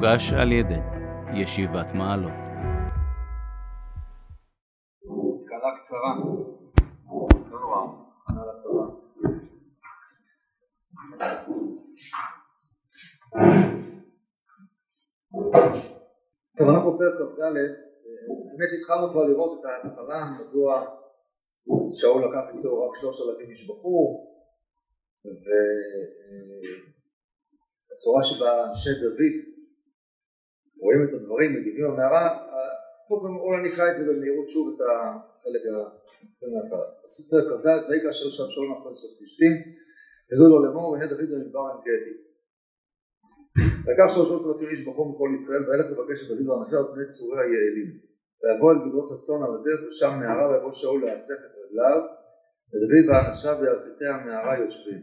הוגש על ידי ישיבת מעלות. קלה קצרה, לא נורא, הכנה לצבא. טוב, אנחנו בפרק כ"ד, באמת התחלנו כבר לראות את ההתחלה, מדוע שאול לקח איתו רק שלושת אלפים איש בחור, והצורה שבה אנשי דוד רואים את הדברים, מגיבים במערה, אולי נקרא את זה במהירות שוב את החלק הסופר כ"ד, ויהי כאשר שם שאול מאחורי סוף פלישתים, ידעו לו לאמור, והנה דוד במדבר עין גדי. לקח שלושות אלפים איש בחור מכל ישראל, וילך לבקש את דוד ואנשיו פני צורי היעלים. ויבוא אל גדרות הצאן על הדרך ושם מערה ויבוא שאול לאסף את רגליו, ודוד ואנשיו בירכתי המערה יושבים.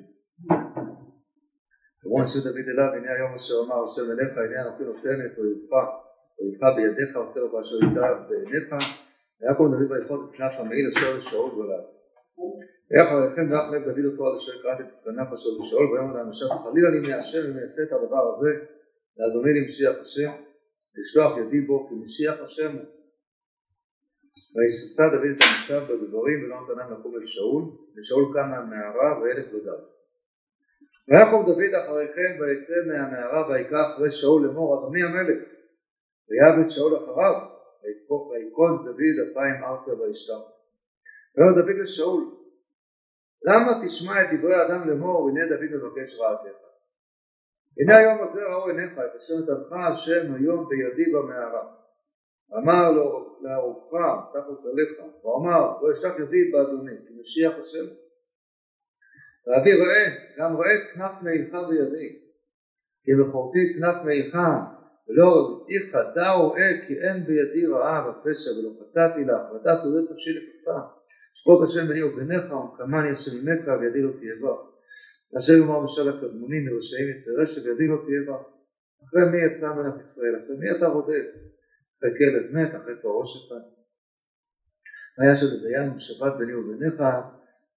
אמרו אנשי דוד אליו, הנה היום אשר אמר השם אליך, הנה אנוכי נותן את אויבך, אויבך בידיך, עושה לו באשר ידע בעיניך, ויקום דוד ויכול את כנף המעיל אשר לשאול ולעץ. ויחד עליכם ואח לב דוד אותו עד אשר קראתי את כנף אשר לשאול, ויאמר לאנשיו חלילה לי מהשם אם אעשה את הדבר הזה, לאדוני למשיח השם, לשלוח ידי בו כי משיח השם הוא. וישסה דוד את אנשיו בדברים ולא נתנם לקום אל שאול, ושאול קם מהמערה ואלף דודיו. ויקום דוד אחריכם ויצא מהמערה ויקח אחרי שאול לאמור אדוני המלך ויעבד שאול אחריו ויקוד דוד אפיים ארצה וישתח. ואומר דוד לשאול למה תשמע את דברי האדם לאמור הנה דוד מבקש רעתך? הנה היום הזה ראו עיניך את אשר נתנך השם היום בידי במערה. אמר לו להרוגך תפס עליך ואמר לא אשלח ידי באדוני כי משיח השם ואבי ראה גם ראה את כנף מעילך בידי כי בכורתי את כנף מעילך ולא ראיתיך דע וראה כי אין בידי רעה ופשע ולא חטאתי לך ואתה צודק נפשי לקחתה שפוט השם ביני וביניך ומקמני השם ממך וידי לא תהיה בה ואשר יאמר משל הקדמונים מרשעים יצא רשע וידי לא תהיה בה אחרי מי יצא מלך ישראל? אחרי מי אתה רודד אחרי כלב מת אחרי פרעה שפט והיה שבדיין בשבת ביני וביניך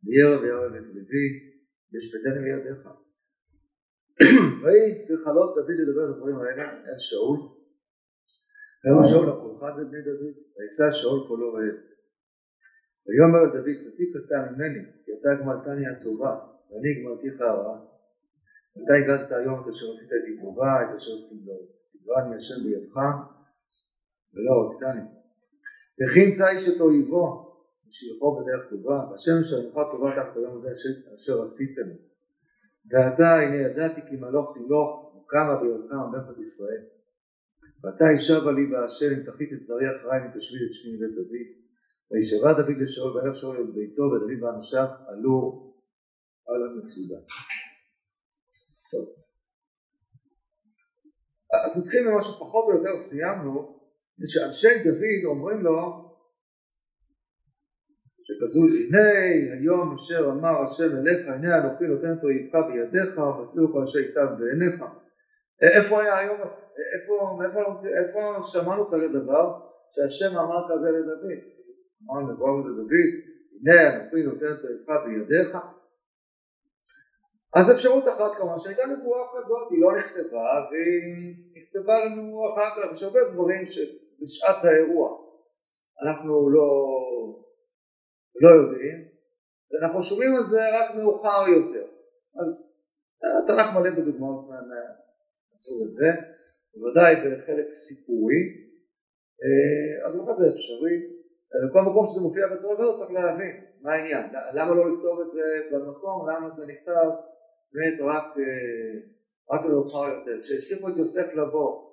וירא וירא את לוי וישפטני בידיך ויהי ככלות דוד לדבר את הדברים האלה אל שאול. ויאמר שאול הקולך זה בני דוד וישא שאול קולו רעב. ויאמר דוד צדיק אתה ממני כי אתה גמלתני הטובה ואני גמלתיך הרעה. מתי הגעת היום את אשר עשית איתי טובה את אשר סגרני השם בידך ולא הרגתני. וכי ימצא איש את אויבו ושילחו בדרך טובה והשם ינך טובה תחת היום הזה אשר עשיתם ועתה הנה ידעתי כי מלוך תמלוך וקמה בידך ממלכת ישראל ואתה ישבה לי בהשם אם תחית את זרי אחריי תשביל את שמי בית דוד וישבע דוד לשאול וילך שאול אל ביתו ודוד ואנשיו עלו על המצודה. טוב. אז נתחיל ממה שפחות או יותר סיימנו זה שאנשי דוד אומרים לו שכזו הנה היום אשר אמר השם אליך הנה אנוכי נותן את אויבך בידיך ומסיר כל אשר איתם בעיניך איפה היה היום הזה? איפה, איפה, איפה שמענו כזה דבר שהשם אמר כזה לדוד? אמר נבואו לדוד הנה אנוכי נותן את אויבך בידיך אז אפשרות אחת כמובן שהייתה נבואה כזאת היא לא נכתבה והיא נכתבה לנו אחר כך יש הרבה דברים שבשעת האירוע אנחנו לא לא יודעים, ואנחנו שומעים על זה רק מאוחר יותר. אז התנ"ך מלא בדוגמאות מהסוג הזה, בוודאי בחלק סיפורי, אז באמת זה אפשרי. בכל מקום שזה מופיע בצורה כזאת צריך להבין מה העניין, למה לא לכתוב את זה במקום, למה זה נכתב באמת רק, מאוחר יותר. כשהשליחו את יוסף לבוא,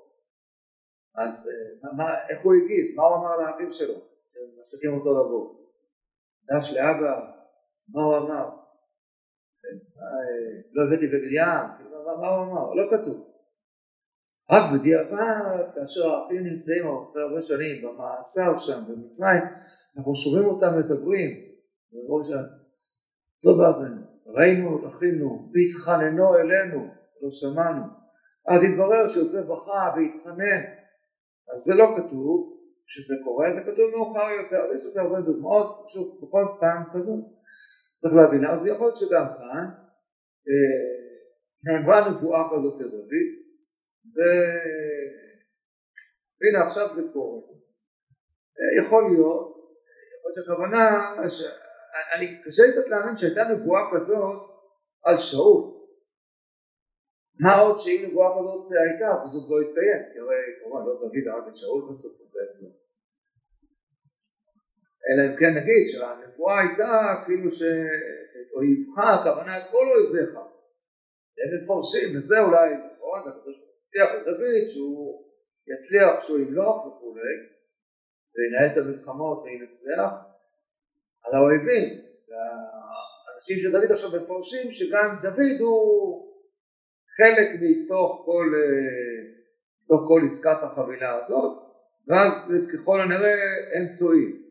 אז מה, איך הוא הגיד, מה הוא אמר לאחים שלו, שמשליחים אותו לבוא? דש לאבא, מה הוא אמר? לא הבאתי בגד ים, מה הוא אמר? לא כתוב. רק בדיעבד, כאשר האחים נמצאים אחרי הרבה שנים במאסר שם במצרים, אנחנו שומעים אותם מדברים, זו באזנו, ראינו את אחינו, והתחננו אלינו, לא שמענו. אז התברר שיוסף בכה והתחנן, אז זה לא כתוב, כשזה קורה זה כתוב מאוחר יותר, יש לזה הרבה דוגמאות, פשוט בכל פעם כזאת צריך להבין, אז יכול להיות שגם כאן נאמרה נבואה כזאת לדוד והנה עכשיו זה קורה. יכול להיות, יכול להיות שהכוונה, ש... אני קשה לי קצת להאמין שהייתה נבואה כזאת על שאול. מה עוד שאם נבואה כזאת הייתה אז זאת לא התקיים, כי הרי כמובן לא דוד הרג את שאול בסוף, אלא אם כן נגיד שהנבואה הייתה כאילו שאויבך, הכוונה את כל אויביך. הם מפרשים, וזה אולי, נכון, הקדוש ברוך הבטיח לדוד שהוא יצליח שהוא ימלוך וכולי, וינהל את המלחמות וינצח על האויבים. והאנשים של דוד עכשיו מפרשים שגם דוד הוא חלק מתוך כל, מתוך כל עסקת החבילה הזאת, ואז ככל הנראה הם טועים.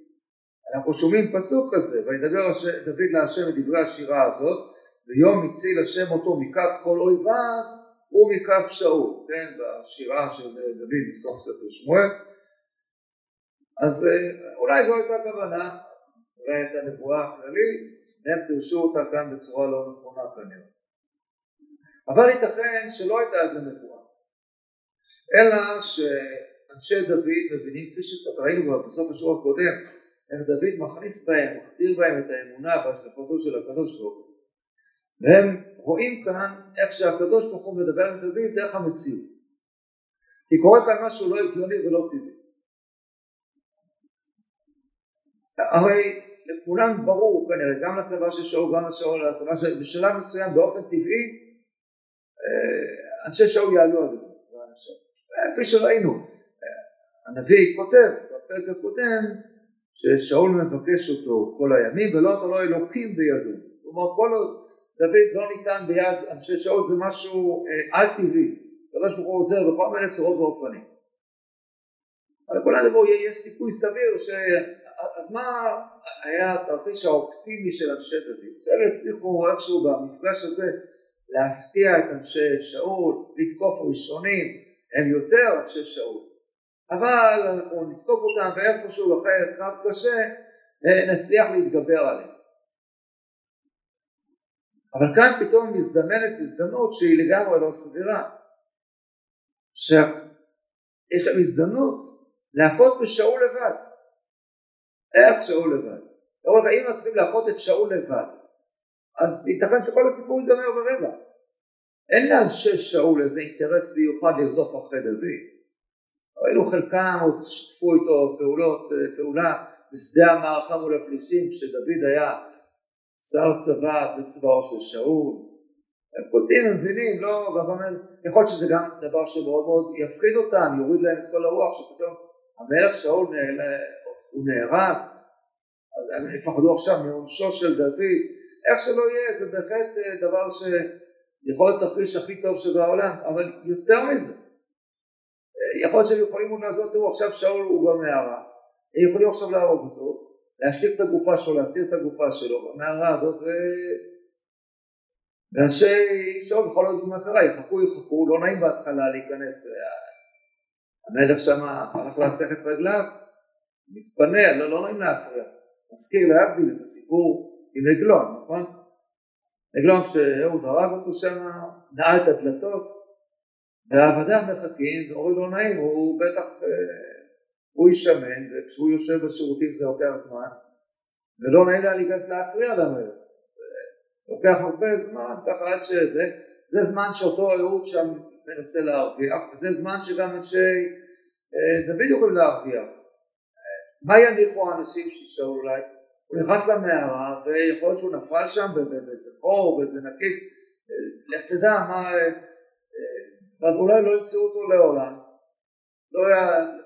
אנחנו שומעים פסוק כזה, וידבר דוד להשם את דברי השירה הזאת, ויום הציל השם אותו מכף כל אויביו ומכף שאול, כן, בשירה של דוד בסוף ספר שמואל. אז אה, אולי זו הייתה הכוונה, אולי הייתה נבואה כללית, הם פירשו אותה כאן בצורה לא נכונה כנראה. אבל ייתכן שלא הייתה איזה נבואה, אלא שאנשי דוד מבינים, כפי שקצת ראינו בסוף השיעור הקודם, איך דוד מכניס בהם, מכתיר בהם את האמונה בהשלכתו של הקדוש ברוך הוא. והם רואים כאן איך שהקדוש ברוך הוא מדבר עם דוד דרך המציאות. כי קורה כאן משהו לא הגיוני ולא טבעי. הרי לכולם ברור כנראה, גם לצבא של שאול, גם לשאול, לצבא של... בשלב מסוים באופן טבעי אה, אנשי שאול יעלו עליהם. כפי שראינו, אה, הנביא כותב בפרק הקודם ששאול מבקש אותו כל הימים ולא אותו לא אלוקים בידו. כלומר כל עוד דוד לא ניתן ביד אנשי שאול זה משהו אה, על טבעי, הקדוש ברוך הוא עוזר בכל מיני צורות ואופנים. אבל כל הדבר יש סיכוי סביר ש... אז מה היה התרחיש האופטימי של אנשי דוד? אלה הצליחו איכשהו במפגש הזה להפתיע את אנשי שאול, לתקוף ראשונים, הם יותר אנשי שאול. אבל אנחנו נתקוף אותם ואיפשהו אחרי קרב קשה נצליח להתגבר עליהם. אבל כאן פתאום מזדמנת הזדמנות שהיא לגמרי לא סבירה. שיש להם הזדמנות להכות בשאול לבד. איך שאול לבד? אבל אם צריכים להכות את שאול לבד, אז ייתכן שכל הסיפור ייגמר ברגע. אין לאנשי שאול איזה אינטרס מיוחד לרדוף אחרי דוד. ראינו חלקם עוד שיתפו איתו פעולות, פעולה בשדה המערכה מול הפלישתים כשדוד היה שר צבא בצבאו של שאול, הם קולטים, הם מבינים, לא, יכול להיות שזה גם דבר שמאוד מאוד יפחיד אותם, יוריד להם את כל הרוח, שפתאום המלך שאול הוא נהרג, אז הם יפחדו עכשיו מעונשו של דוד, איך שלא יהיה, זה בהחלט אה, דבר שיכול להיות התרחיש הכי טוב שבעולם, אבל יותר מזה, אה, יכול להיות שהם יכולים לעשות, תראו עכשיו שאול הוא במערה, הם יכולים עכשיו להרוג אותו, להשתיק את הגופה שלו, להסתיר את הגופה שלו במערה הזאת ו... ואנשי שאול בכל זאת מה קרה, יחכו יחכו, לא נעים בהתחלה להיכנס, המלך שם הלך להסך את רגליו, מתפנה, לא, לא נעים להפריע, מזכיר להבדיל את הסיפור עם עגלון, נכון? עגלון כשאהוד הרג אותו שם, נעל את הדלתות, והעבדיו מחכים, ואומרים לא נעים, הוא בטח אה, הוא יישמן, וכשהוא יושב בשירותים זה לוקח זמן, ולא נעים לה להיכנס להפריע למלך. זה לוקח הרבה זמן, ככה עד שזה, זה זמן שאותו אהוד שם מנסה להרוויח, וזה זמן שגם אנשי אה, דוד יכולים להרוויח. מה יניחו האנשים ששאול אולי? הוא נכנס למערה ויכול להיות שהוא נפל שם באיזה חור, באיזה נקיף, לך תדע מה, אה, אה, אז אולי לא ימצאו אותו לעולם. לא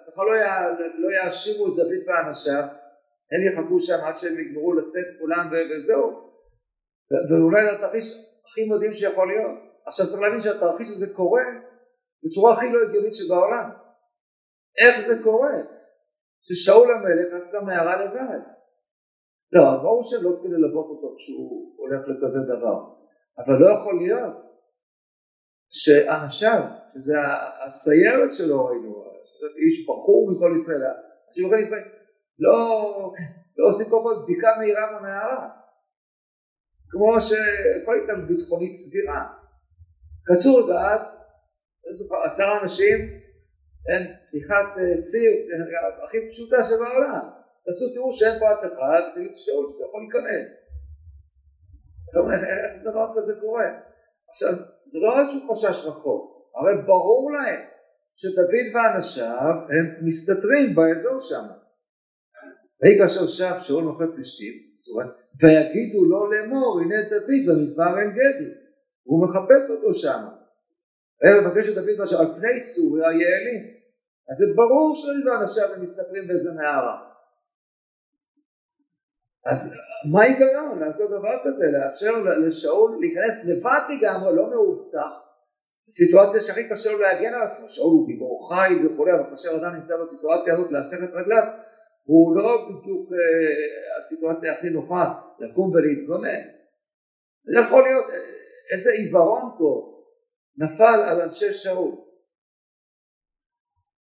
בכלל לא, לא יאשימו את דוד ואנשיו, הם יחכו שם עד שהם יגמרו לצאת כולם וזהו, ואולי זה התרחיש הכי מדהים שיכול להיות. עכשיו צריך להבין שהתרחיש הזה קורה בצורה הכי לא הגיונית שבעולם. איך זה קורה? ששאול המלך נכנס למערה לבד. לא, ברור שהם לא צריכים ללוות אותו כשהוא הולך לכזה דבר, אבל לא יכול להיות שאנשיו, שזה הסיירת שלו ראינו, איש בחור מכל ישראל, אנשים אומרים לא, לא עושים כל כך בדיקה מהירה במערה, כמו שכל התנהלות ביטחונית סבירה. קצור דעת, עשרה אנשים, אין פתיחת אה, ציר, הכי פשוטה שבעולם. רצו תראו שאין פה אף אחד, תגידו שאול שאתה יכול להיכנס. איך זה דבר כזה קורה? עכשיו, זה לא איזשהו חשש רחוק, הרי ברור להם שדוד ואנשיו הם מסתתרים באזור שם. ויהי כאשר שב שאול נוחת פלישתים, ויגידו לו לאמור הנה דוד במדבר עין גדי, והוא מחפש אותו שם. היה מבקש את דוד על פני צור היעלים, אז זה ברור שדוד ואנשיו הם מסתתרים באיזה מערה. אז מה ההיגיון לעשות דבר כזה, לאפשר לשאול להיכנס לבד לגמרי, לא מאובטח, סיטואציה שהכי קשה לו להגן על עצמו, שאול הוא גיבור חי וכולי, אבל כאשר אדם נמצא בסיטואציה הזאת להסך את רגליו, הוא לא בדיוק אה, הסיטואציה הכי נוחה לקום ולהתגונן. זה יכול להיות אה, איזה עיוורון פה נפל על אנשי שאול.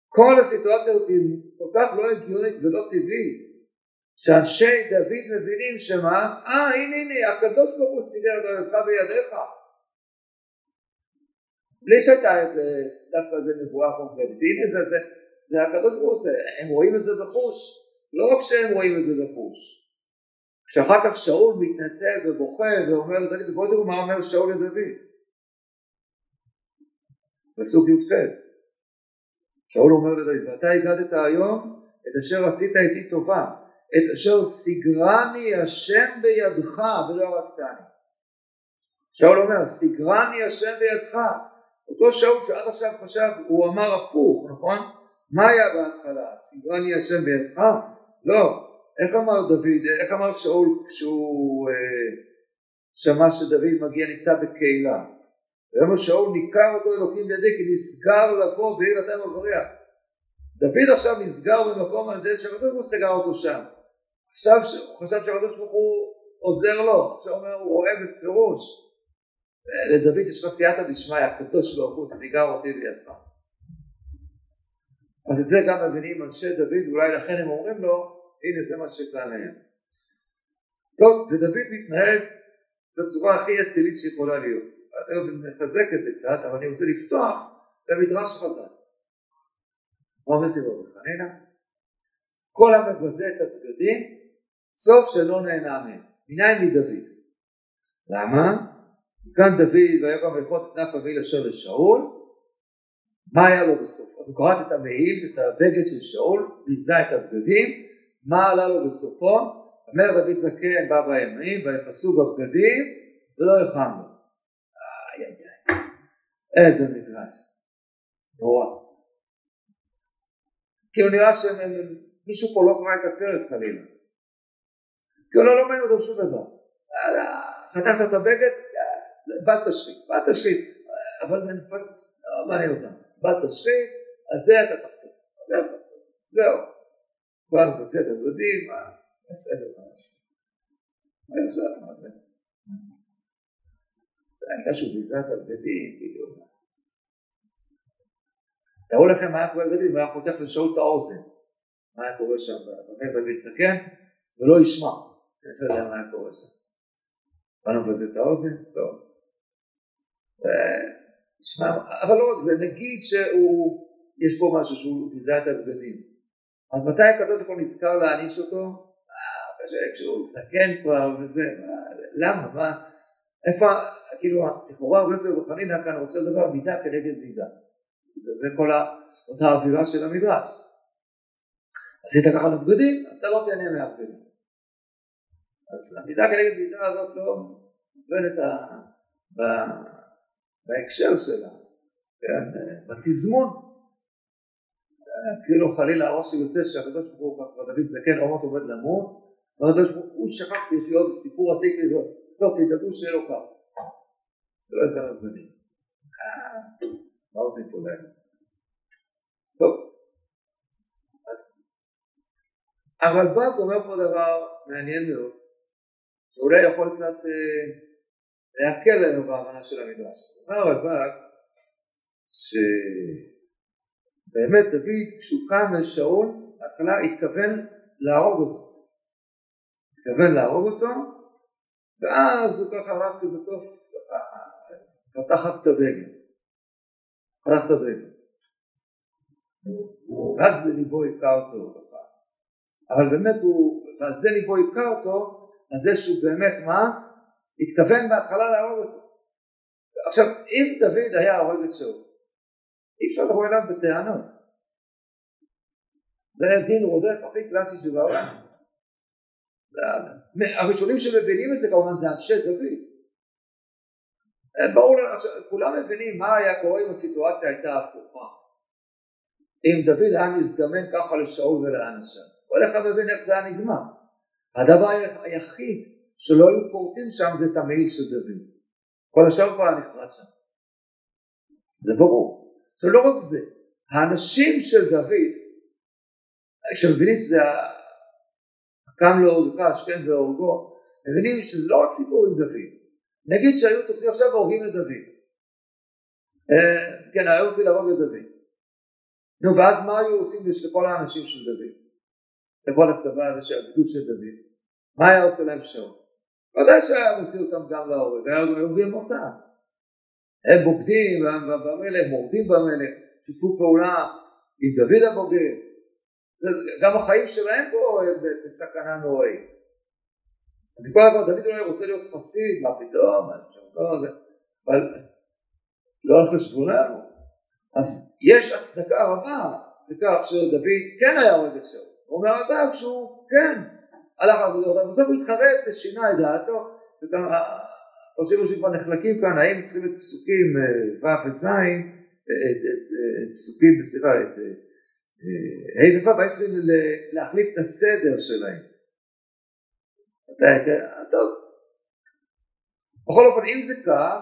כל הסיטואציה הזאת היא כל כך לא הגיונית ולא טבעית, שאנשי דוד מבינים שמה, אה הנה הנה הקדוש ברוך הוא סידר את אותך בידיך. בלי שהייתה איזה, דווקא איזה נבואה קונקרטית, הנה זה, זה, זה הקדוש ברוך הוא, הם רואים את זה בחוש, לא רק שהם רואים את זה בחוש. כשאחר כך שאול מתנצל ובוכה ואומר לדוד, בוא תראו מה אומר שאול לדוד. פסוק י"ח שאול אומר לדוד, ואתה הגדת היום את אשר עשית איתי טובה את אשר סיגרני השם בידך ולא הרגתני. שאול אומר סיגרני השם בידך אותו שאול שעד עכשיו חשב הוא אמר הפוך נכון? מה היה בהתחלה? סיגרני השם בידך? לא איך אמר דוד איך אמר שאול כשהוא אה, שמע שדוד מגיע נמצא בקהילה ויאמר שאול ניכר אותו אלוקים בידי כי נסגר לבוא בעיר אתם ובריח דוד עכשיו נסגר במקום על ידי ברוך הוא סגר אותו שם עכשיו הוא חשב שהקדוש ברוך הוא עוזר לו, עכשיו אומר הוא רואה בפירוש לדוד יש לך סייעתא דשמיא, הקדוש ברוך הוא סיגר אותי בידך. אז את זה גם מבינים אנשי דוד, אולי לכן הם אומרים לו, הנה זה מה שכאן להם. טוב, ודוד מתנהג בצורה הכי אצילית שיכולה להיות. אני מחזק את זה קצת, אבל אני רוצה לפתוח במדרש. מה אומר סיבוב בחנינה? כל המבזה את הבגדים סוף שלא נהנה מהם. מניין מדוד. למה? כאן דוד ויקם ויכול את כנף אבי אשר לשאול, מה היה לו בסוף? אז הוא קראת את המעיל, את הבגד של שאול, ביזה את הבגדים, מה עלה לו בסופו? אומר דוד זקן בא בימים, ויחסו בבגדים ולא יחם. איי איי איי, איזה מדרש, נורא. כאילו נראה שמישהו פה לא קרא את הפרק חלילה. כי לא לומד אותו שום דבר. חתכת את הבגד, בת תשחית, בת תשחית, אבל לא מעניין אותם, בת תשחית, על זה אתה תחתוך, זהו, כבר בסדר, יודעים, בסדר, מה עכשיו, מה זה? הייתה שהוא ביזה את הבגדים, כאילו, תראו לכם מה היה קורה לבגדים, הוא היה חותך לשאול את האוזן, מה היה קורה שם, ולהסתכן ולא ישמע. איך יודע מה קורה שם. באנו מבזה את האוזן, טוב. תשמע, אבל לא רק זה, נגיד שהוא, יש פה משהו שהוא ביזה את הבגדים. אז מתי הקדוש ברוך הוא נזכר להעניש אותו? אה, כשהוא מסכן כבר וזה, למה, מה, איפה, כאילו, לכאורה הרבה יוסף בחנינא כאן רוצה לדבר מידה כנגד מידה. זה, זה כל אותה האווירה של המדרש. עשית ככה לבגדים, אז אתה לא תהנה מהבגדים. אז המידה כנגד מידה הזאת לא מובנת בהקשר שלה, כן, בתזמון. כאילו חלילה הראש יוצא שהקדוש ברוך הוא דוד זקן עומד עומד למות, והקדוש ברוך הוא שכחתי יש לי סיפור עתיק לזה, טוב תדאגו שיהיה לו כך. זה לא יותר מבנים. מה עושים פה להם? טוב. אז הרלב"ג אומר פה דבר מעניין מאוד. שאולי יכול קצת אה, להקל לנו בהבנה של המדרש. אומר הרלב"ג שבאמת דוד כשהוא קם אל שאול בהתחלה התכוון להרוג אותו. התכוון להרוג אותו ואז הוא ככה רק בסוף פתח רק את הבגד. לדבר עם זה. ואז ליבו היכה אותו אבל באמת הוא, ועל זה ליבו היכה אותו, על זה שהוא באמת מה? התכוון בהתחלה להרוג אותו. עכשיו אם דוד היה הורג את שאול, אי אפשר לבוא אליו בטענות. זה דין רודף הכי קלאסי שבעולם. הראשונים שמבינים את זה כמובן זה אנשי דוד. ברור, כולם מבינים מה היה קורה אם הסיטואציה הייתה הפוכה. אם דוד היה מזדמן ככה לשאול ולאנשיו. כל אחד מבין איך זה היה נגמר. הדבר היחיד שלא היו פורטים שם זה את המעיל של דוד. כל השאר כבר נחרט שם. זה ברור. עכשיו לא רק זה, האנשים של דוד, כשמבינים שזה הקם להורגך, השכם והורגו, מבינים שזה לא רק סיפור עם דוד. נגיד שהיו תופסים עכשיו והורגים את דוד. אה, כן, היו עושים להרוג את דוד. נו, ואז מה היו עושים לכל האנשים של דוד? לכל הצבא הזה של הגדוד של דוד? מה היה עושה להם שאול? ודאי שהיה מוציא אותם גם להורג, היה הורגים אותם. הם בוגדים במלך, מורדים במלך, שיתפו פעולה עם דוד הבוגד. גם החיים שלהם פה הם בסכנה נוראית. אז כל הזמן דוד אולי רוצה להיות חסיד, מה פתאום, אבל לא על חשבוננו. אז יש הצדקה רבה לכך שדוד כן היה הורג את. הוא אומר אדם שהוא כן הלך לעשות את זה, בסוף הוא התחרט ושינה את דעתו, וגם חושבים שכבר נחלקים כאן, האם צריכים את פסוקים ו' וז', את פסוקים, סליחה, את ה' וו', האם צריכים להחליף את הסדר שלהם. טוב. בכל אופן, אם זה כך,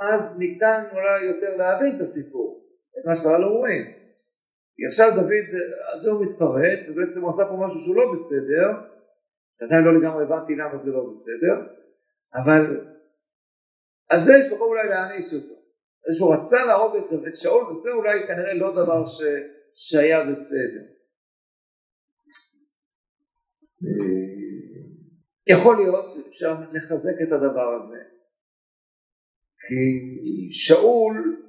אז ניתן אולי יותר להבין את הסיפור, את מה שקרה לאורים. כי עכשיו דוד, על זה הוא מתפרט, ובעצם הוא עשה פה משהו שהוא לא בסדר, שעדיין לא לגמרי הבנתי למה זה לא בסדר, אבל על זה יש מקום אולי להעניש אותו. שהוא רצה להרוג את שאול, וזה אולי כנראה לא דבר ש, שהיה בסדר. יכול להיות שאפשר לחזק את הדבר הזה. כי שאול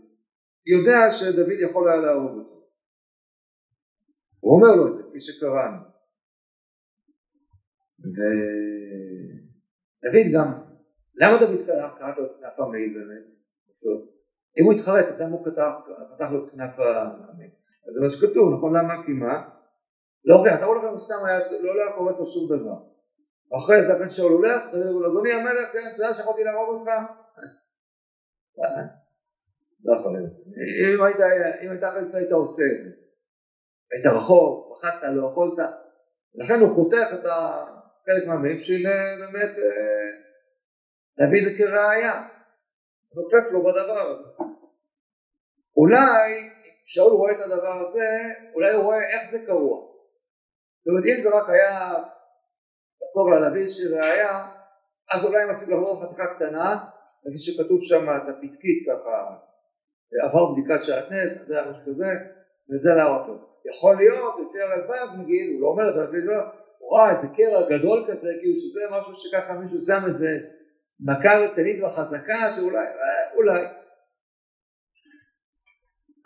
יודע שדוד יכול היה להרוג אותו. הוא אומר לו את זה, כפי שקראנו. ודוד גם, למה דוד קראת לו את כנף המעיל באמת? בסוף? אם הוא התחרט, אז למה הוא פתח לו את כנף המעיל? אז זה מה שכתוב, נכון? למה? כי מה? לא אתה רואה לכם סתם היה, לא היה קורה פה שום דבר. אחרי זה הבן שאול הולך, אדוני המלך, כן, אתה יודע שיכולתי להרוג אותך? לא יכול להיות. אם הייתה אחרי זה היית עושה את זה. היית רחוק, פחדת, לא יכולת. לכן הוא חותך את החלק מהמילים בשביל באמת אה, להביא את זה כראיה. נופף לו בדבר הזה. אולי כשאול רואה את הדבר הזה, אולי הוא רואה איך זה קרוע. זאת אומרת אם זה רק היה לחזור לה להביא איזושהי ראייה, אז אולי מספיק לחזור חתיכה קטנה, לפי שכתוב שם את הפתקית ככה, עבר בדיקת שעטנז, אתה יודע, משהו כזה, וזה להראות לו. יכול להיות, לפי הרלב"ג נגיד, הוא לא אומר את זה, לפי זה, וואי, איזה קרע גדול כזה, כאילו שזה משהו שככה מישהו שם איזה מכה רצינית וחזקה, שאולי, אה, אולי.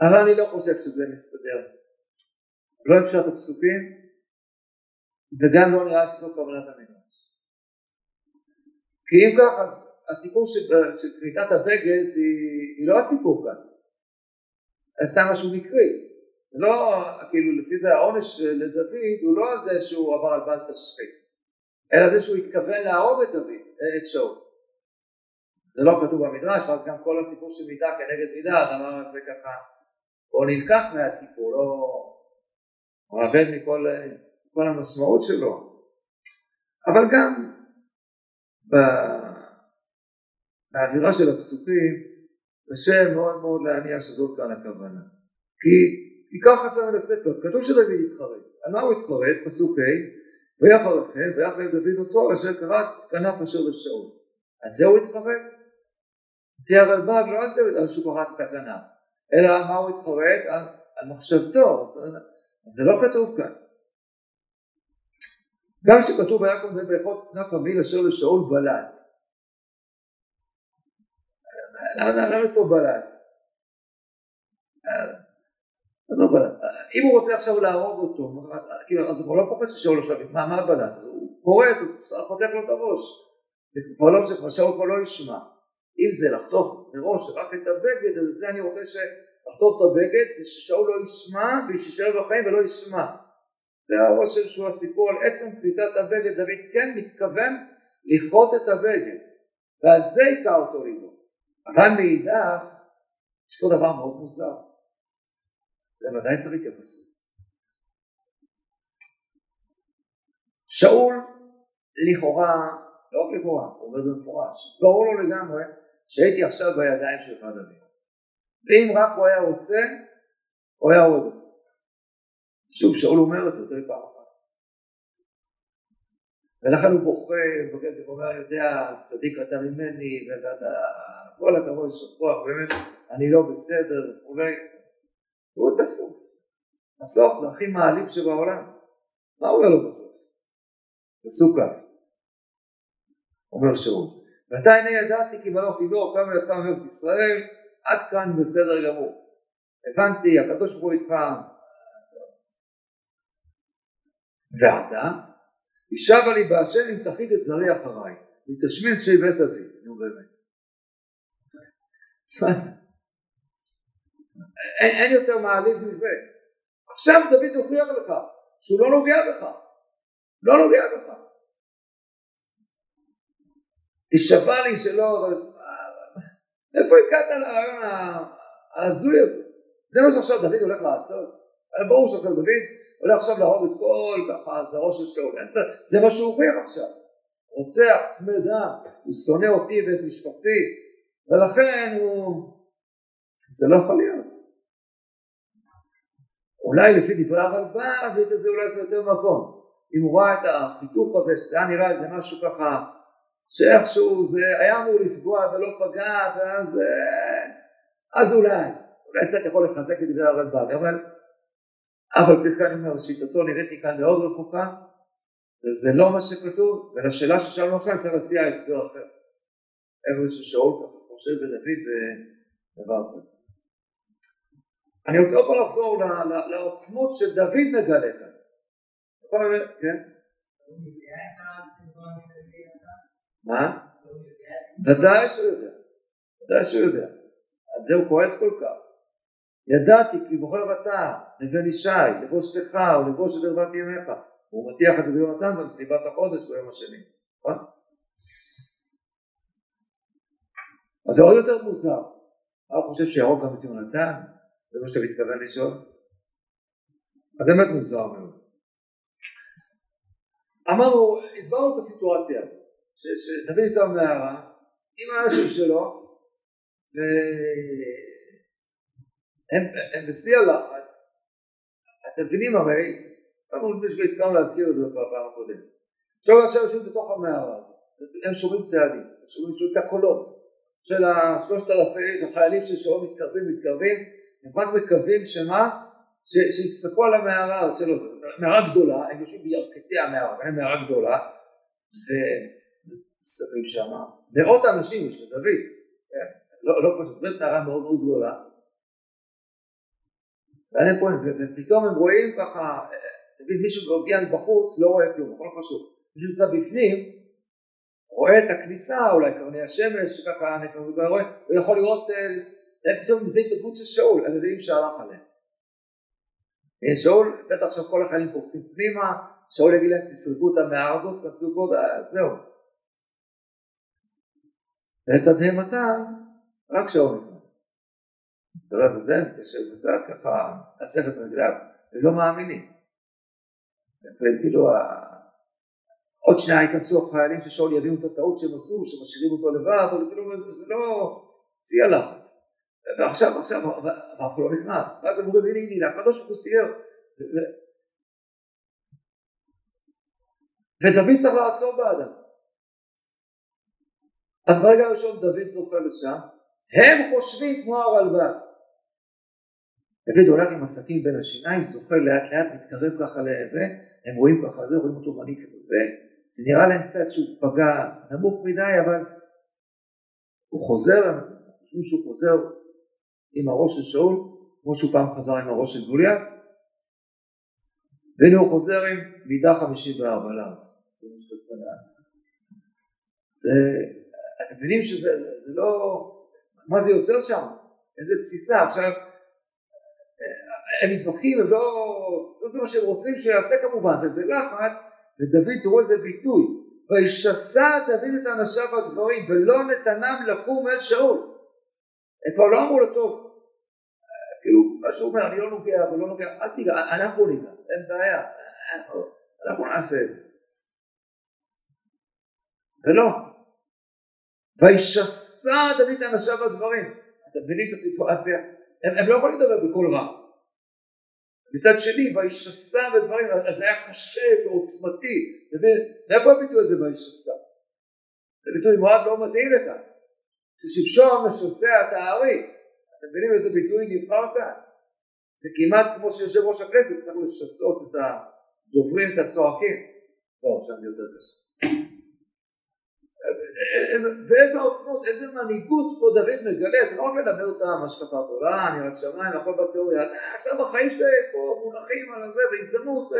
אבל אני לא חושב שזה מסתדר. לא אפשר את הפסוקים, וגם לא נראה שזו כוונת המדרש. כי אם כך, אז הסיפור של, של קריטת הבגד היא, היא לא הסיפור כאן. זה סתם משהו מקרי. זה לא, כאילו, לפי זה העונש לדוד הוא לא על זה שהוא עבר על בל תשחית, אלא זה שהוא התכוון להרוג את דוד, את שאול. זה לא כתוב במדרש, ואז גם כל הסיפור של מידה כנגד מידה, הדבר הזה ככה, או נלקח מהסיפור, לא מאבד מכל כל המשמעות שלו. אבל גם באווירה של הפסוקים, קשה מאוד מאוד להניח שזאת כאן הכוונה. כי כי ככה שם הספר, כתוב שדוד התחרט. על מה הוא התחרט? פסוק ה' ויחר לכם ויחר דוד אותו אשר קראת כנף אשר לשאול. על זה הוא התחרט? לפי הרלב"ג לא על זה על שהוא קראת את הכנף, אלא מה הוא התחרט? על, על מחשבתו. זה לא כתוב כאן. גם שכתוב ויקום דוד ויכול כנף המיל אשר לשאול בלט. למה פה בלט? אם הוא רוצה עכשיו להרוג אותו, כאילו, אז הוא כבר לא פוחד ששאול עכשיו, מה, מה הבלט? הוא קורא, הוא חותך לו את הראש. כבר לא משנה, שאול כבר לא ישמע. אם זה לחתוך מראש רק את הבגד, אז זה אני רוצה לחתוך את הבגד, וששאול לא ישמע, ושישאר בחיים ולא ישמע. זה הרושם שהוא הסיפור על עצם קליטת הבגד, דוד כן מתכוון לכרות את הבגד, ועל זה היכה אותו ליבו. אבל מאידך, יש פה דבר מאוד מוזר. זה ודאי צריך התייחסות. שאול לכאורה, לא לכאורה, הוא אומר זה מפורש, ברור לו לגמרי שהייתי עכשיו בידיים שלך דוד. ואם רק הוא היה רוצה, הוא היה אותי. שוב, שאול אומר את זה יותר פעם אחת. ולכן הוא בוכה, בכסף אומר, יודע, צדיק אתה ממני, ואתה, כל הכבוד, יש כוח, באמת, אני לא בסדר, וכולי. תראו את הסוף. הסוף זה הכי מעליב שבעולם. מה אומר לו בסוף? פסוק כ'. אומר שאול. ואתה הנה ידעתי כי בלוך תדור כמה ידך מארץ ישראל, עד כאן בסדר גמור. הבנתי, הקדוש ברוך הוא איתך. ועתה, ישבה לי בהשם אם תחית את זרי אחריי, ותשמין את שי בית אבי. נו באמת. מה זה? אין, אין יותר מעליב מזה. עכשיו דוד הוכיח לך שהוא לא נוגע בך. לא נוגע בך. תשבע לי שלא... איפה הגעת לרעיון ההזוי הזה? זה מה שעכשיו דוד הולך לעשות. ברור שעכשיו דוד הולך עכשיו להרוג את כל ככה זרעו של שאול. זה מה שהוא הוכיח עכשיו. רוצח, צמא דם, הוא שונא אותי ואת משפחתי, ולכן הוא... זה לא יכול להיות. אולי לפי דברי הרלב"ד לזה אולי קצת יותר מקום. אם הוא ראה את החיתוך הזה, שזה היה נראה איזה משהו ככה, שאיכשהו זה היה אמור לפגוע ולא פגע, ואז אה, אז אולי, אולי קצת יכול לחזק את דברי הרלב"ד, אבל אף על פי כן אני אומר, שיטתו נראית לי כאן מאוד רחוקה, וזה לא מה שכתוב, ולשאלה ששאלנו עכשיו צריך להציע הסבר אחר. איפה ששאול ככה חושב בדוד ודבר כזה. אני רוצה עוד פעם לחזור לעוצמות שדוד מגלה כאן. כן? מה? ודאי שהוא יודע, ודאי שהוא יודע. על זה הוא כועס כל כך. ידעתי כי בוחר אתה, לבן ישי, לבושתך ולבוש את ערוות ימיך. הוא מטיח את זה ביונתן במסיבת החודש ביום השני, נכון? אז זה עוד יותר מוזר. מה הוא חושב שיהרוג גם את יונתן? זה מה שאתה מתכוון לשאול? אז באמת מוזר מאוד. אמרנו, הסברנו את הסיטואציה הזאת, שדוד נמצא במערה עם האנשים שלו והם בשיא הלחץ, אתם מבינים הרי, שמנו לפני שהסכמנו להזכיר את זה בפעם הקודמת. עכשיו עכשיו יושבים בתוך המערה הזאת, הם שומעים צעדים, הם שומעים את הקולות של השלושת אלפי החיילים שאול מתקרבים מתקרבים הם רק מקווים שמה? שיפסקו על המערה, שלא, זו מערה גדולה, הם יושבים בירכתי המערה, אבל מערה גדולה, ומסתכלים שם, מאות אנשים יש לדוד, כן? לא, לא פשוט, באמת מערה מאוד מאוד גדולה, ופתאום הם רואים ככה, תגיד מישהו מגיע מבחוץ לא רואה כלום, הכל חשוב, מישהו נמצא בפנים, רואה את הכניסה, אולי קרני השמש, ככה, הוא יכול לראות אה, פתאום זה התנדבות של שאול, הנביאים שהלך עליהם. אה, שאול, בטח עכשיו כל החיילים פורצים פנימה, שאול יגיד להם תסרקו את המערה הזאת, כנסו פה, זהו. לתדהמתם, רק שאול נכנס. אתה רואה בזה, מתיישב בצד ככה, אסף את רגליו, הם לא מאמינים. וכאילו, עוד שניה ייכנסו החיילים ששאול יבינו את הטעות שהם עשו, שמשאירים אותו לבד, אבל כאילו זה לא שיא הלחץ. ועכשיו, עכשיו, הרב לא נכנס, ואז הם אומרים, הנה, הנה, הקדוש ברוך הוא סייר. ודוד צריך לעצור באדם. אז ברגע הראשון דוד זוכה לשם, הם חושבים כמו הרלב"ד. דוד הולך עם הסכין בין השיניים, זוכה לאט לאט, מתקרב ככה לזה, הם רואים ככה זה, רואים אותו מניק את זה, זה נראה להם קצת שהוא פגע נמוך מדי, אבל הוא חוזר, חושבים שהוא חוזר עם הראש של שאול, כמו שהוא פעם חזר עם הראש של גוליית, והנה הוא חוזר עם מידה 54 לארץ. זה, אתם מבינים שזה זה לא, מה זה יוצר שם? איזה תסיסה, עכשיו הם מתווכחים, הם לא, לא זה מה שהם רוצים שיעשה כמובן, ובלחץ, ודוד תראו איזה ביטוי, וישסע דוד את אנשיו הדברים ולא נתנם לקום אל שאול. הם כבר לא אמרו לו טוב, כאילו מה שהוא אומר אני לא נוגע ולא נוגע, אל תיגע, אנחנו ניגע, אין בעיה, אנחנו נעשה את זה. ולא, וישסע דוד אנשיו הדברים, אתם מבינים את הסיטואציה? הם, הם לא יכולים לדבר בקול רע. מצד שני, וישסע ודברים, אז זה היה קשה ועוצמתי. מאיפה הביטוי הזה וישסע? זה ביטוי מאוד לא מתאים לכאן. ששמשון משסע את הארי. אתם מבינים איזה ביטוי נבחר כאן? זה כמעט כמו שיושב ראש הכנסת צריך לשסות את הדוברים, את הצועקים. לא, עכשיו זה יותר קשה. ואיזה עוצמות, איזה מנהיגות פה דוד מגלה, זה לא רק ללמד אותם השקפת עולם, יראת שמיים, הכל בתיאוריה, עכשיו החיים שלהם פה מונחים על זה, והזדמנות,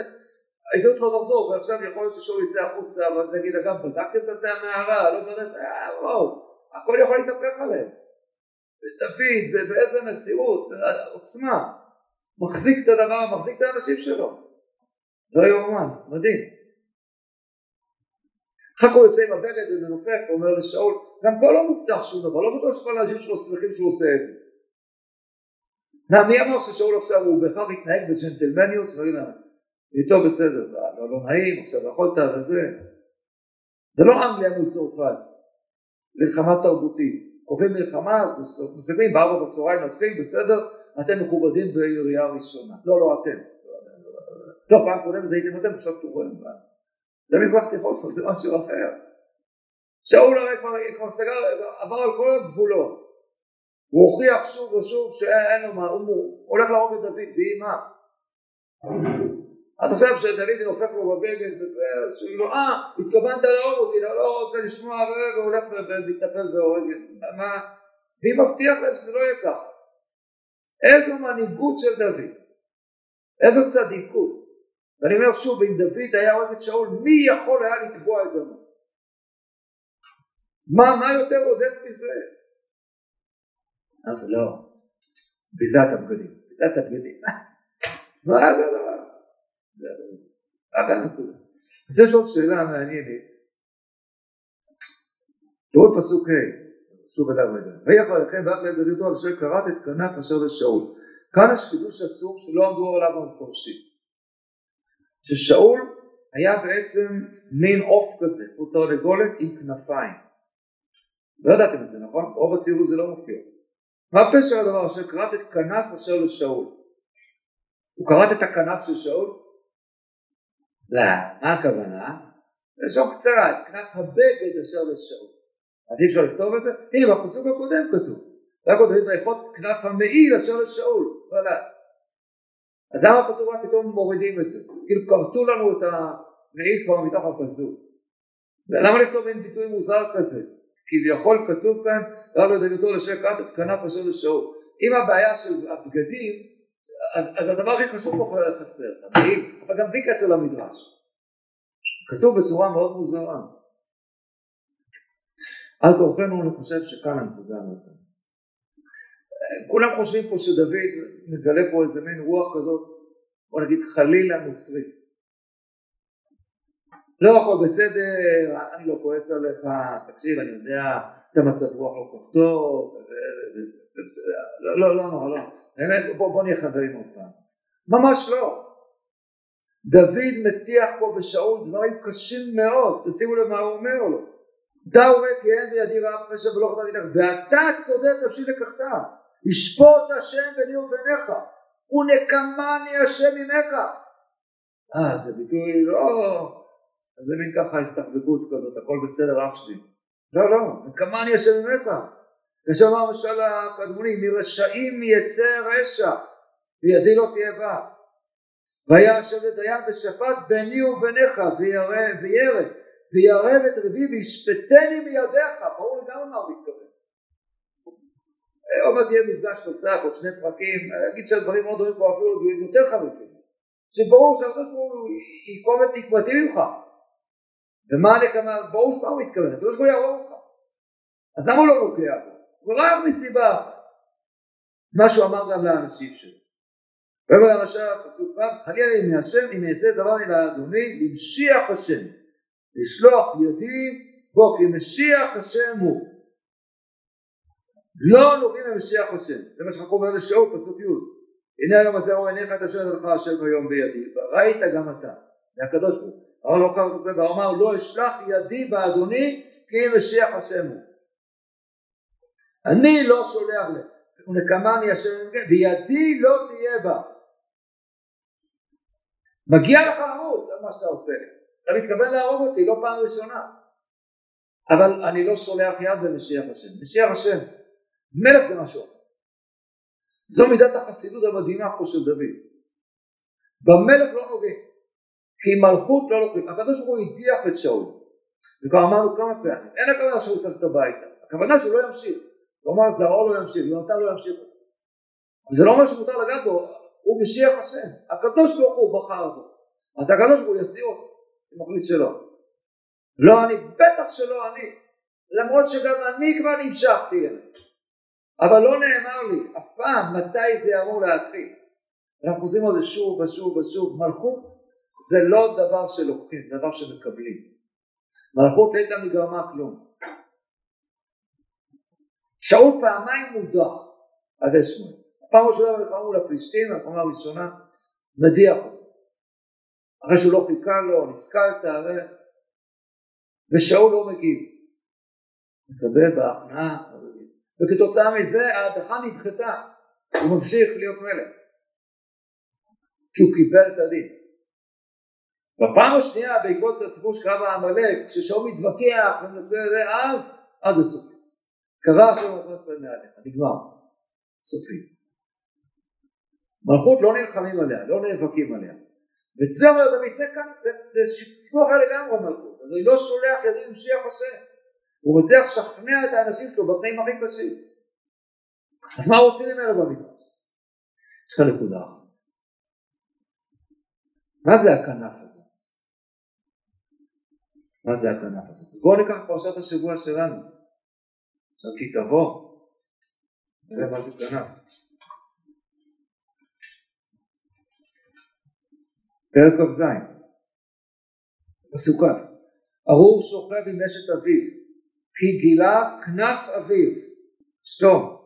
ההזדמנות לא תחזור, ועכשיו יכול להיות ששאול יצא החוצה, ואז נגיד, אגב, בדקתם את המערה, לא בדקתם, וואו, הכל יכול להתהפך עליהם. ודוד, באיזה מסירות, עוצמה, מחזיק את הדבר, מחזיק את האנשים שלו. לא יאומן, מדהים. אחר כך הוא יוצא עם הבגד ומנופף ואומר לשאול, גם פה לא מובטח שום דבר, לא בטוח שכל האנשים שלו שמחים שהוא עושה את זה. מי אמר ששאול עכשיו הוא בהכרח יתנהג בג'נטלמניות והנה, איתו בסדר, לא, לא נעים, עכשיו יכולת וזה. זה לא אנגליה מול צרפת, מלחמה תרבותית. קובעים מלחמה, אז מסתכלים בארבע בצהריים נתחיל, בסדר, אתם מכובדים בירייה ראשונה. לא, לא אתם. לא, פעם קודמת הייתם אתם, עכשיו בעיה. זה מזרח תיכון, זה משהו אחר. שאול הרי כבר, כבר סגר, עבר על כל הגבולות. הוא הוכיח שוב ושוב שאין לו מה, הוא הולך להרוג את דוד, ויהי מה? אתה חושב שדוד נופף לו בבגד וזה, שהוא לא, אה, התכוונת להרוג אותי, לא, לא רוצה לשמוע והוא הולך ומתנפל והורג, מה? מי מבטיח להם שזה לא יהיה ככה? איזו מנהיגות של דוד, איזו צדיקות. ואני אומר שוב, אם דוד היה אוהב את שאול, מי יכול היה לתבוע את דמו? מה, מה יותר עודף מזה? אז לא, ביזת הבגדים, ביזת הבגדים, מה זה הדבר. אני רוצה לשאול שאלה מעניינת. תראו פסוק ה', שוב אליו רגע. ויהי אחריכם ואף לדודו על אשר קראת את כנף אשר לשאול. כאן יש חידוש עצום שלא עמדו עליו המפורשים. ששאול היה בעצם מין עוף כזה, הוא תרנגולת עם כנפיים. לא ידעתם את זה נכון? רוב הציבור זה לא מופיע. מה פשר הדבר אשר קראת את כנף אשר לשאול? הוא קראת את הכנף של שאול? לא, מה הכוונה? לשון קצרה, את כנף הבגד אשר לשאול. אז אי אפשר לכתוב את זה? הנה בפסוק הקודם כתוב. רק עוד ויכות כנף המעיל אשר לשאול. לא, אז למה הפסוק רק פתאום מורידים את זה? כאילו כרתו לנו את המעיל כבר מתוך הפסוק. למה לכתוב מין ביטוי מוזר כזה? כביכול כתוב כאן רק לדגתו לשם קראת את כנף אשר לשאול. אם הבעיה של הבגדים אז, אז הדבר הכי חשוב פה חסר, המעיל, אבל גם בלי קשר למדרש. כתוב בצורה מאוד מוזרה. על כורחנו אני חושב שכאן הנקודה המרכזית. כולם חושבים פה שדוד מגלה פה איזה מין רוח כזאת, בוא נגיד חלילה נוצרית. לא הכל בסדר, אני לא כועס עליך, תקשיב אני יודע, אתה מצב רוח לא כל טוב, לא, לא, לא, לא, לא, בוא, בוא נהיה חברים עוד פעם. ממש לא. דוד מטיח פה בשאול דברים קשים מאוד, תשימו לב מה הוא אומר לו. ריק כי אין בידי רעב פשע ולא חטאתי לך, ואתה צודק נפשי לקחתה. ישפוט השם ביני וביניך ונקמני השם ממך אה זה ביטוי לא זה מין ככה הסתחבקות כזאת הכל בסדר אח שלי לא לא נקמני השם ממך אמר משל הקדמוני מרשעים יצא רשע וידי לא תהיה בה והיה השם לדיין ושפט ביני וביניך וירא וירא את רבי וישפטני מידיך. ברור לגמרי מה הוא מתכוון. עוד מעט יהיה מפגש נוסף, עוד שני פרקים, אגיד שהדברים מאוד דומים פה אפילו יותר חריפים. שברור שהקדוש ברוך הוא יקום את נקמתי ממך. ומה הנקמה, ברור שמה הוא מתכוון, הקדוש ברוך הוא יהרוג אותך. אז למה הוא לא נוגע רק מסיבה אחת. מה שהוא אמר גם לאנשים שלו. ויאמר למשל פסוק ו' חלילה לי מהשם אם אעשה דבר אל אדוני למשיח השם לשלוח ידי בו כי משיח השם הוא. לא נוגעים במשיח השם. זה מה שאנחנו אומר לשאול פסוק י' הנה היום הזה רואה עיניך את אשר לך השם היום בידי וראית גם אתה. זה הקדוש ברוך הוא. לא קרא את זה ואמר לא אשלח ידי באדוני כי משיח השם הוא אני לא שולח לך. ונקמני השם וידי לא תהיה בה. מגיע לך למות על מה שאתה עושה. אתה מתכוון להרוג אותי לא פעם ראשונה. אבל אני לא שולח יד במשיח השם. משיח השם מלך זה משהו זו מידת החסידות המדהימה פה של דוד. במלך לא נוגעים כי מלכות לא לוקחים הקדוש ברוך הוא הדיח את שאול. וכבר אמרנו כמה פעמים אין הכוונה שהוא צריך את הביתה הכוונה שהוא לא ימשיך הוא אמר זרעו לא ימשיך יונתן לא ימשיך. זה לא אומר שמותר לגעת בו הוא משיח השם. הקדוש ברוך הוא בחר בו. אז הקדוש ברוך הוא יסיר אותו הוא מחליט שלא לא אני בטח שלא אני. למרות שגם אני כבר נמשכתי אליו. אבל לא נאמר לי אף פעם מתי זה אמור להתחיל. אנחנו חוזרים על זה שוב ושוב ושוב. מלכות זה לא דבר שלוקחים זה דבר שמקבלים. מלכות לא הייתה מגרמה כלום שאול פעמיים מודח על ידי שמואל הפעם הראשונה במלחמה מול הפלישתים, המלחמה הראשונה, מדיח אותו. אחרי שהוא לא חיכה לו, נסכלת. ושאול לא מגיב. מקבל בהכנעה, וכתוצאה מזה ההדחה נדחתה, הוא ממשיך להיות מלך. כי הוא קיבל את הדין. בפעם השנייה בעקבות הסיפור של קרב העמלק, כששאול מתווכח ומנסה אז, אז זה סופי. קרה השם נכנס מעליך, נגמר. סופי. מלכות לא נלחמים עליה, לא נאבקים עליה. וזה אומר דוד, זה כאן, זה, זה סיפור אחר לגמרי מלכות, אז אני לא שולח ידי משיח השם, הוא מצליח לשכנע את האנשים שלו בתנאים הכי קשים. אז מה רוצים ממנו במדרש? יש לך נקודה אחת. מה זה הכנף הזאת? מה זה הכנף הזאת? בואו ניקח פרשת השבוע שלנו. עכשיו כי תבוא, נראה מה זה כנף. פרק כ"ז. פסוק ארור שוכב עם אשת אביו. כי גילה כנף אביו. שתום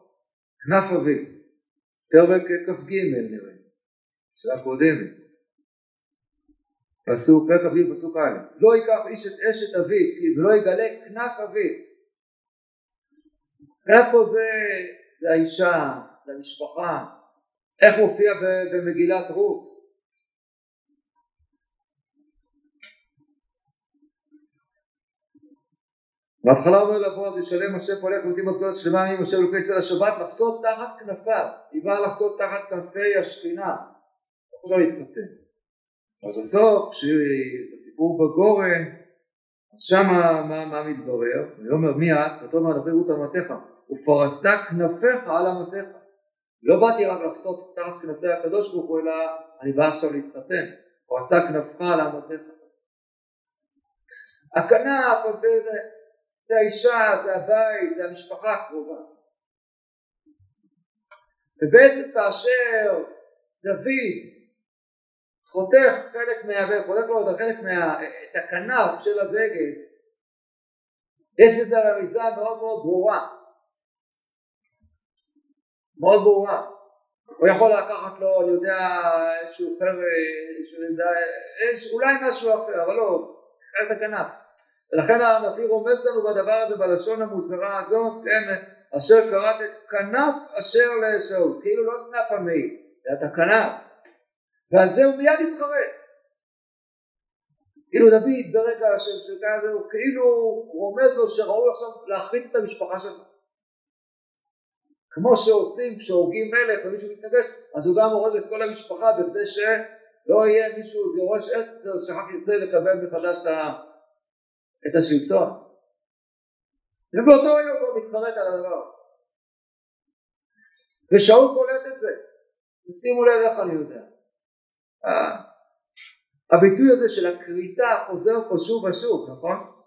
כנף אביו. פרק כ"ג נראה. שעה קודמת פסוק פרק אביו פסוק א' לא ייקח איש את אשת אביו ולא יגלה כנף אביו איפה זה, זה האישה, זה המשפחה, איך מופיע במגילת רות? בהתחלה אומר לבועז ישלם משה פולק ונותנים משכורת שלמה ממשה ולוקי ישראל השבת. לחסות תחת כנפיו. היא באה לחסות תחת כנפי השכינה. לא להתחתן. אבל בסוף כשבסיפור בגורן אז שמה מה, מה מתברר? הוא אומר מי את? ותאמר דברי רות אמתיך ופרסת כנפיך על אמתיך לא באתי רק לחסות תחת כנפי הקדוש ברוך הוא אלא אני בא עכשיו להתחתן פרסת כנפך על אמתיך הכנף זה האישה, זה הבית, זה המשפחה הקרובה. ובעצם כאשר דוד חותך חלק מהבגד, חותך לו את חלק מה... את הכנף של הבגד, יש בזה רמיזה מאוד מאוד ברורה. מאוד ברורה. הוא יכול לקחת לו, אני יודע, איזשהו חרש, אולי משהו אחר, אבל לא, את הכנף. ולכן הנביא רומז לנו בדבר הזה בלשון המוזרה הזאת, כן, אשר קראת את כנף אשר לשאול, כאילו לא כנף המעיל, אלא את הכנף, ועל זה הוא מיד התחרט. כאילו דוד ברגע של כזה הוא כאילו רומז לו שראוי עכשיו להחריט את המשפחה שלו. כמו שעושים כשהורגים מלך ומישהו מתנגש אז הוא גם הורג את כל המשפחה בכדי שלא יהיה מישהו, יורש עשר שאחר כך ירצה לקבל מחדש את השלטון. ובאותו יום הוא מתחרט על הדבר הזה. ושאול קולט את זה. ושימו לב איך אני יודע. הביטוי הזה של הכריתה חוזר פה שוב ושוב, נכון?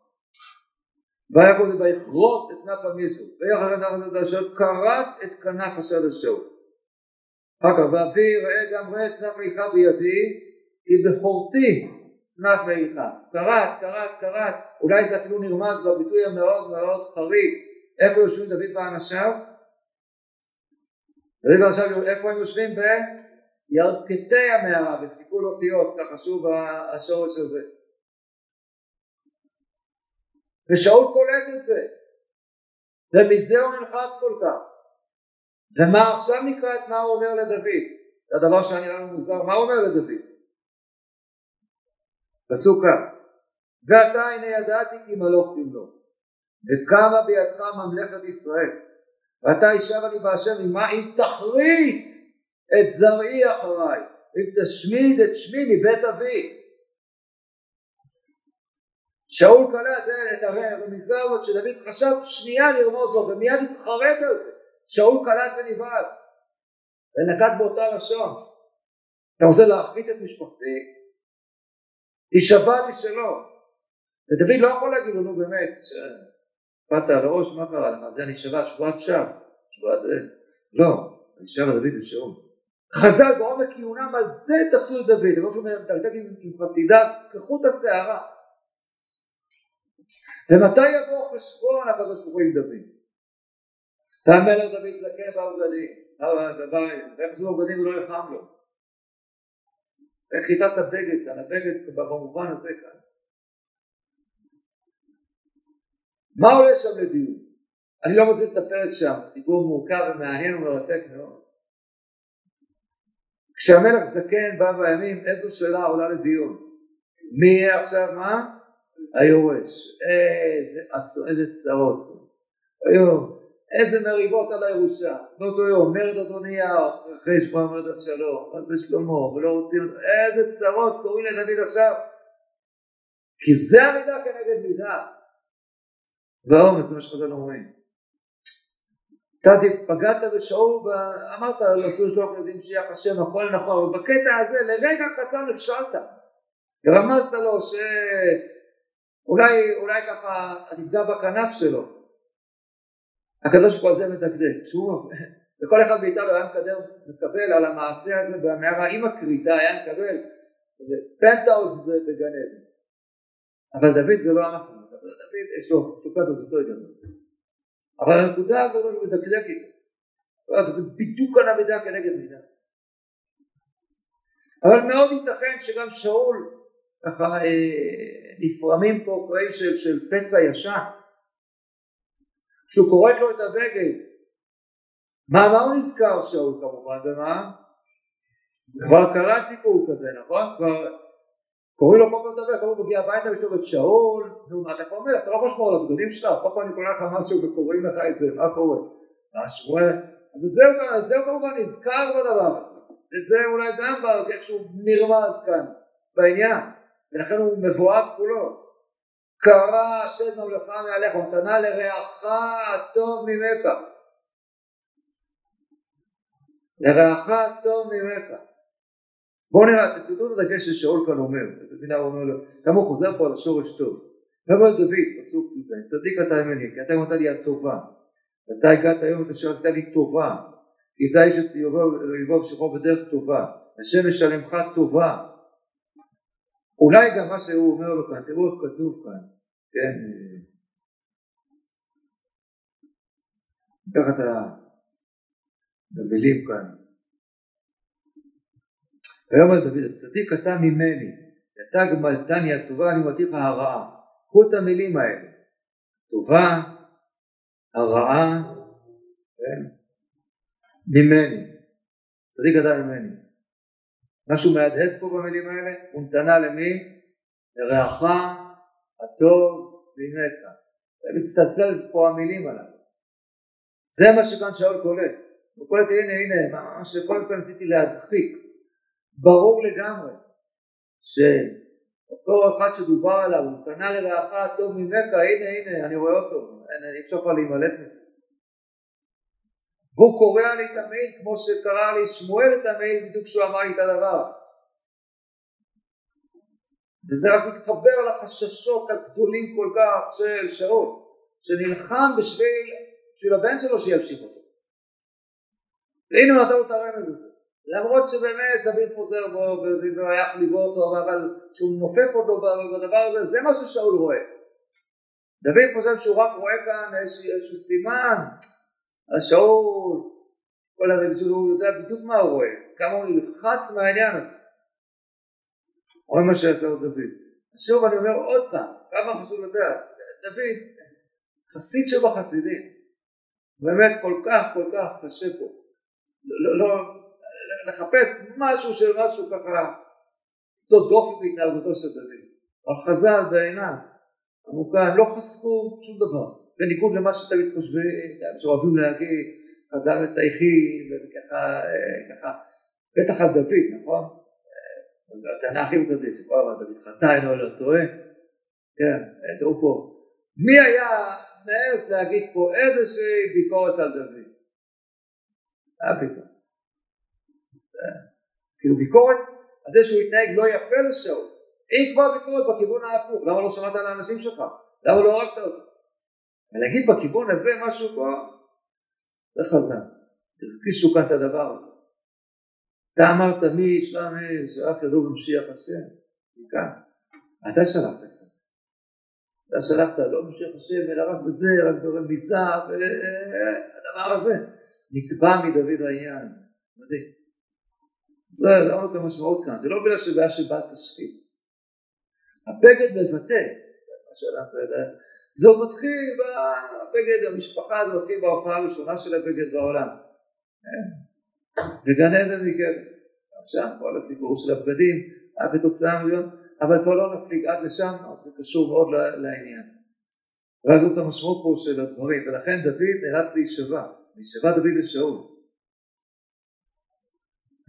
זה ויכרות את כנף המישהו, ויחד את אשר כרת את כנף אשר לשאול. אחר כך ואבי ראה גם ראה את כנף מאיכה בידי כי בכורתי כנף מאיכה. כרת, כרת, כרת, אולי זה אפילו נרמז בביטוי המאוד מאוד חריג. איפה יושבים דוד ואנשיו? דוד ואנשיו איפה הם יושבים? בירכתי המערה, בסיכול אותיות, ככה שוב השורש הזה. ושאול קולט את זה, ומזה הוא נלחץ כל כך. ומה עכשיו נקרא את מה הוא אומר לדוד? זה הדבר שהיה נראה מוזר, מה הוא אומר לדוד? פסוק כ' ואתה הנה ידעתי כי מלוך תמלוך וקמה בידך ממלכת ישראל ואתה ישב אני בהשם עמה אם תחריט את זרעי אחריי אם תשמיד את שמי מבית אבי שאול קלט את הרמיזה הזאת שדוד חשב שנייה לרמוז לו ומיד התחרט על זה. שאול קלט ונבהל ונקט באותה לשון. אתה רוצה להחריט את משפחתי? תשבע לי שלא. ודוד לא יכול להגיד לו נו באמת באת על הראש מה קרה לך? זה אני שווה שבועת שווא שבועת זה. לא אני שב על דוד ושאול. חז"ל בעומק עיונם על זה תפסו את דוד. הם לא מדקדק עם חסידיו כחוט השערה ומתי יבוא חשבון הקדוש ברוך הוא עם דוד? והמלך דוד זקן באוגדים, ואיך זו אוגדים ולא יחם לו? איך חיטת הבגד כאן, הבגד במובן הזה כאן. מה עולה שם לדיון? אני לא מזמין את הפרק שם, סיפור מורכב ומעניין ומרתק מאוד. כשהמלך זקן בא בימים, איזו שאלה עולה לדיון? מי יהיה עכשיו מה? היורש, איזה, איזה צרות, היום, איזה מריבות על הירושה, באותו יום, מרד אדוניהו, אחרי שבוע מרד אבשלום, אז בשלמה, ולא רוצים, איזה צרות קוראים לדוד עכשיו, כי זה המידה כנגד מידה, והאומץ, זה מה שחז"ל אומרים. אתה פגעת בשאול ואמרת לו אסור לשלוח ילדים שיח השם הכל נכון. אבל בקטע הזה לרגע קצר נכשלת. ורמזת לו ש... אולי, אולי ככה תפגע בכנף שלו. הקדוש ברוך הוא על זה מדקדק. שוב, וכל אחד מאיתנו היה מקדם, מקבל על המעשה הזה במערה עם הכריתה, היה מקבל איזה פנטהאוז בגן עדן. אבל דוד זה לא אנחנו, דוד יש לו פנטהאוז יותר גדול. אבל הנקודה הזו הוא מדקדק איתו. זה בדיוק על המידה כנגד מידה. אבל מאוד ייתכן שגם שאול ככה אה, נפרמים פה קרעים של, של פצע ישן שהוא כורת לו את הבגד מה, מה הוא נזכר שאול כמובן ומה? כבר קרה סיפור כזה נכון? כבר קוראים לו כל פעם לדבר, כל פעם מגיע הביתה לו את שאול, נו מה אתה אומר, אתה לא יכול לשמור על הבגדים שלך, כל פעם אני קורא לך משהו וקוראים לך את זה, מה קורה? מה שמואל? וזהו כמובן נזכר בדבר הזה, וזה אולי גם איכשהו נרמז כאן בעניין ולכן הוא מבואת כולו. קרא השם ממלך מעליך ומתנה לרעך הטוב ממך. לרעך הטוב ממך. בואו נראה, תדעו את הדגש ששאול כאן אומר, איזה מילה הוא אומר לו, כמה הוא חוזר פה על השורש טוב. אומר דוד, פסוק י"ז, צדיק אתה ממני, כי אתה אמרת לי הטובה. ואתה הגעת היום את אשר עשית לי טובה. ימצא איש את יבוא בשחור בדרך טובה. השם ישלמך טובה. אולי גם מה שהוא אומר לו כאן, תראו איך כתוב כאן, כן, ניקח את המילים כאן. ויאמר דוד הצדיק אתה ממני, אתה גמלתני הטובה אני מתיך הרעה. קחו את המילים האלה, טובה, הרעה, כן, ממני, צדיק אתה ממני. משהו מהדהד פה במילים האלה? ונתנה למי? לרעך הטוב ועמך. מצטצל פה המילים הללו. זה מה שכאן שאול קולט. הוא קולט הנה הנה מה שכל הזמן ניסיתי להדחיק. ברור לגמרי שאותו אחד שדובר עליו הוא קנה לרעך הטוב ממך הנה הנה אני רואה אותו אי אפשר כבר להימלט מזה. והוא קורע לי את המעיל כמו שקרא לי שמואל את המעיל בדיוק כשהוא אמר לי את הדבר הזה. וזה רק מתחבר לחששות הגדולים כל כך של שאול, שנלחם בשביל, בשביל הבן שלו שימשיך אותו. והנה הוא נתן לו את הרמז הזה. למרות שבאמת דוד חוזר בו והיה ליבו אותו, אבל כשהוא נופף אותו בדבר הזה, זה מה ששאול רואה. דוד חושב שהוא רק רואה כאן איזשהו סימן, השאול, כל הרגישות, הוא יודע בדיוק מה הוא רואה, כמה הוא נלחץ מהעניין הזה. רואה מה שעשה עוד דוד. שוב אני אומר עוד פעם, כמה חשוב לדעת, דוד חסיד שבחסידים, באמת כל כך כל כך קשה פה, לא, לא, לחפש משהו של משהו ככה, קצות דופן בהתנהגותו של דוד. אבל חז"ל בעיניו, עמוקה, הם לא חסכו שום דבר, בניגוד למה שתמיד חושבים, שאוהבים להגיד, חז"ל מטייחים, וככה, ככה, בטח על דוד, נכון? התנ"ך הוא כזה, שכל הזמן דוד חטא אינו לא טועה, כן, תראו פה, מי היה מעז להגיד פה איזושהי ביקורת על דוד? היה פתאום. כאילו ביקורת על זה שהוא התנהג לא יפה לשאול. אם כבר ביקורת בכיוון ההפוך, למה לא שמעת על האנשים שלך? למה לא הרגת אותם? ולהגיד בכיוון הזה משהו פה, זה חזק. הרגישו כאן את הדבר הזה. אתה אמרת מי ישלם שרק ידעו במשיח השם, מכאן. אתה שלחת קצת. אתה שלחת לא במשיח השם אלא רק בזה, רק ברמיזה, והדבר הזה. נתבע מדוד העניין הזה. מדהים. זה לא רק המשמעות כאן, זה לא בגלל שבעיה שבאת תשחית. הבגד מבטא, מה שאלה זה עוד מתחיל בבגד, המשפחה זה מתחיל בהופעה הראשונה של הבגד בעולם. וגן עדן מכלא. עכשיו כל הסיפור של הבגדים היה בתוצאה מיליון, אבל כבר לא נפליג עד לשם, זה קשור מאוד לעניין. ואז זאת המשמעות פה של הדברים, ולכן דוד נאלץ להישבע, להישבע דוד לשאול.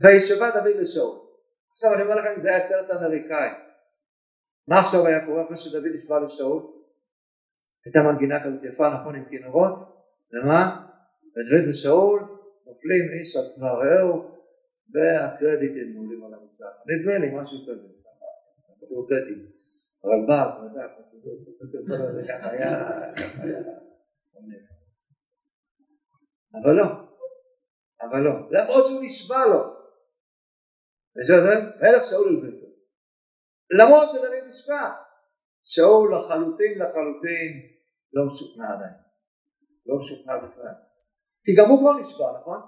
וישבע דוד לשאול. עכשיו אני אומר לכם זה היה סרט אמריקאי, מה עכשיו היה קורה אחרי שדוד נשבע לשאול? הייתה מנגינה כזאת יפה נכון עם כינורות, ומה? ודוד ושאול נופלים איש על צבא רעהו והקרדיטים עולים על המסך. נדמה לי משהו כזה, כתוב קרדיט. בא, אתה יודע, ככה היה, ככה היה. אבל לא, אבל לא, למרות שהוא נשבע לו. וילך שאול אל ביתו. למרות שדוד נשבע, שאול לחלוטין לחלוטין לא משוכנע עדיין. לא משוכנע בכלל. כי גם הוא כבר נשבע, נכון?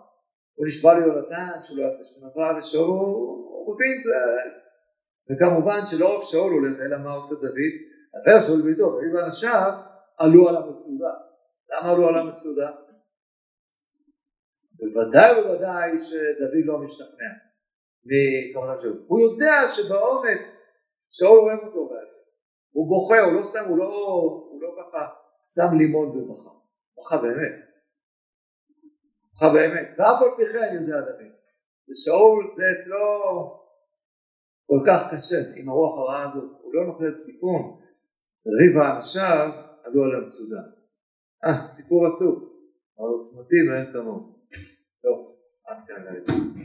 הוא נשבע ליונתן שהוא לא יעשה שום דבר ושאול הוא מבין זה... וכמובן שלא רק שאול הולך אלא מה עושה דוד? אחר שאול ביתו, דוד ואנשיו עלו על המצודה. למה עלו על המצודה? בוודאי ובוודאי שדוד לא משתכנע מכוונת שאול. הוא יודע שבעומק שאול אוהב אותו בעצם. הוא בוכה, הוא לא סתם, הוא לא ככה שם לימון ובכה. בכה באמת. בכה באמת. ואף על פי כן יודע דוד. ושאול זה אצלו כל כך קשה עם הרוח הרעה הזאת. הוא לא נוחל סיכון. ריב האנשיו עלו על המצודה. אה, סיפור עצוב. אבל עוצמתי ואין כמוהו. טוב, עד כאן להגיד.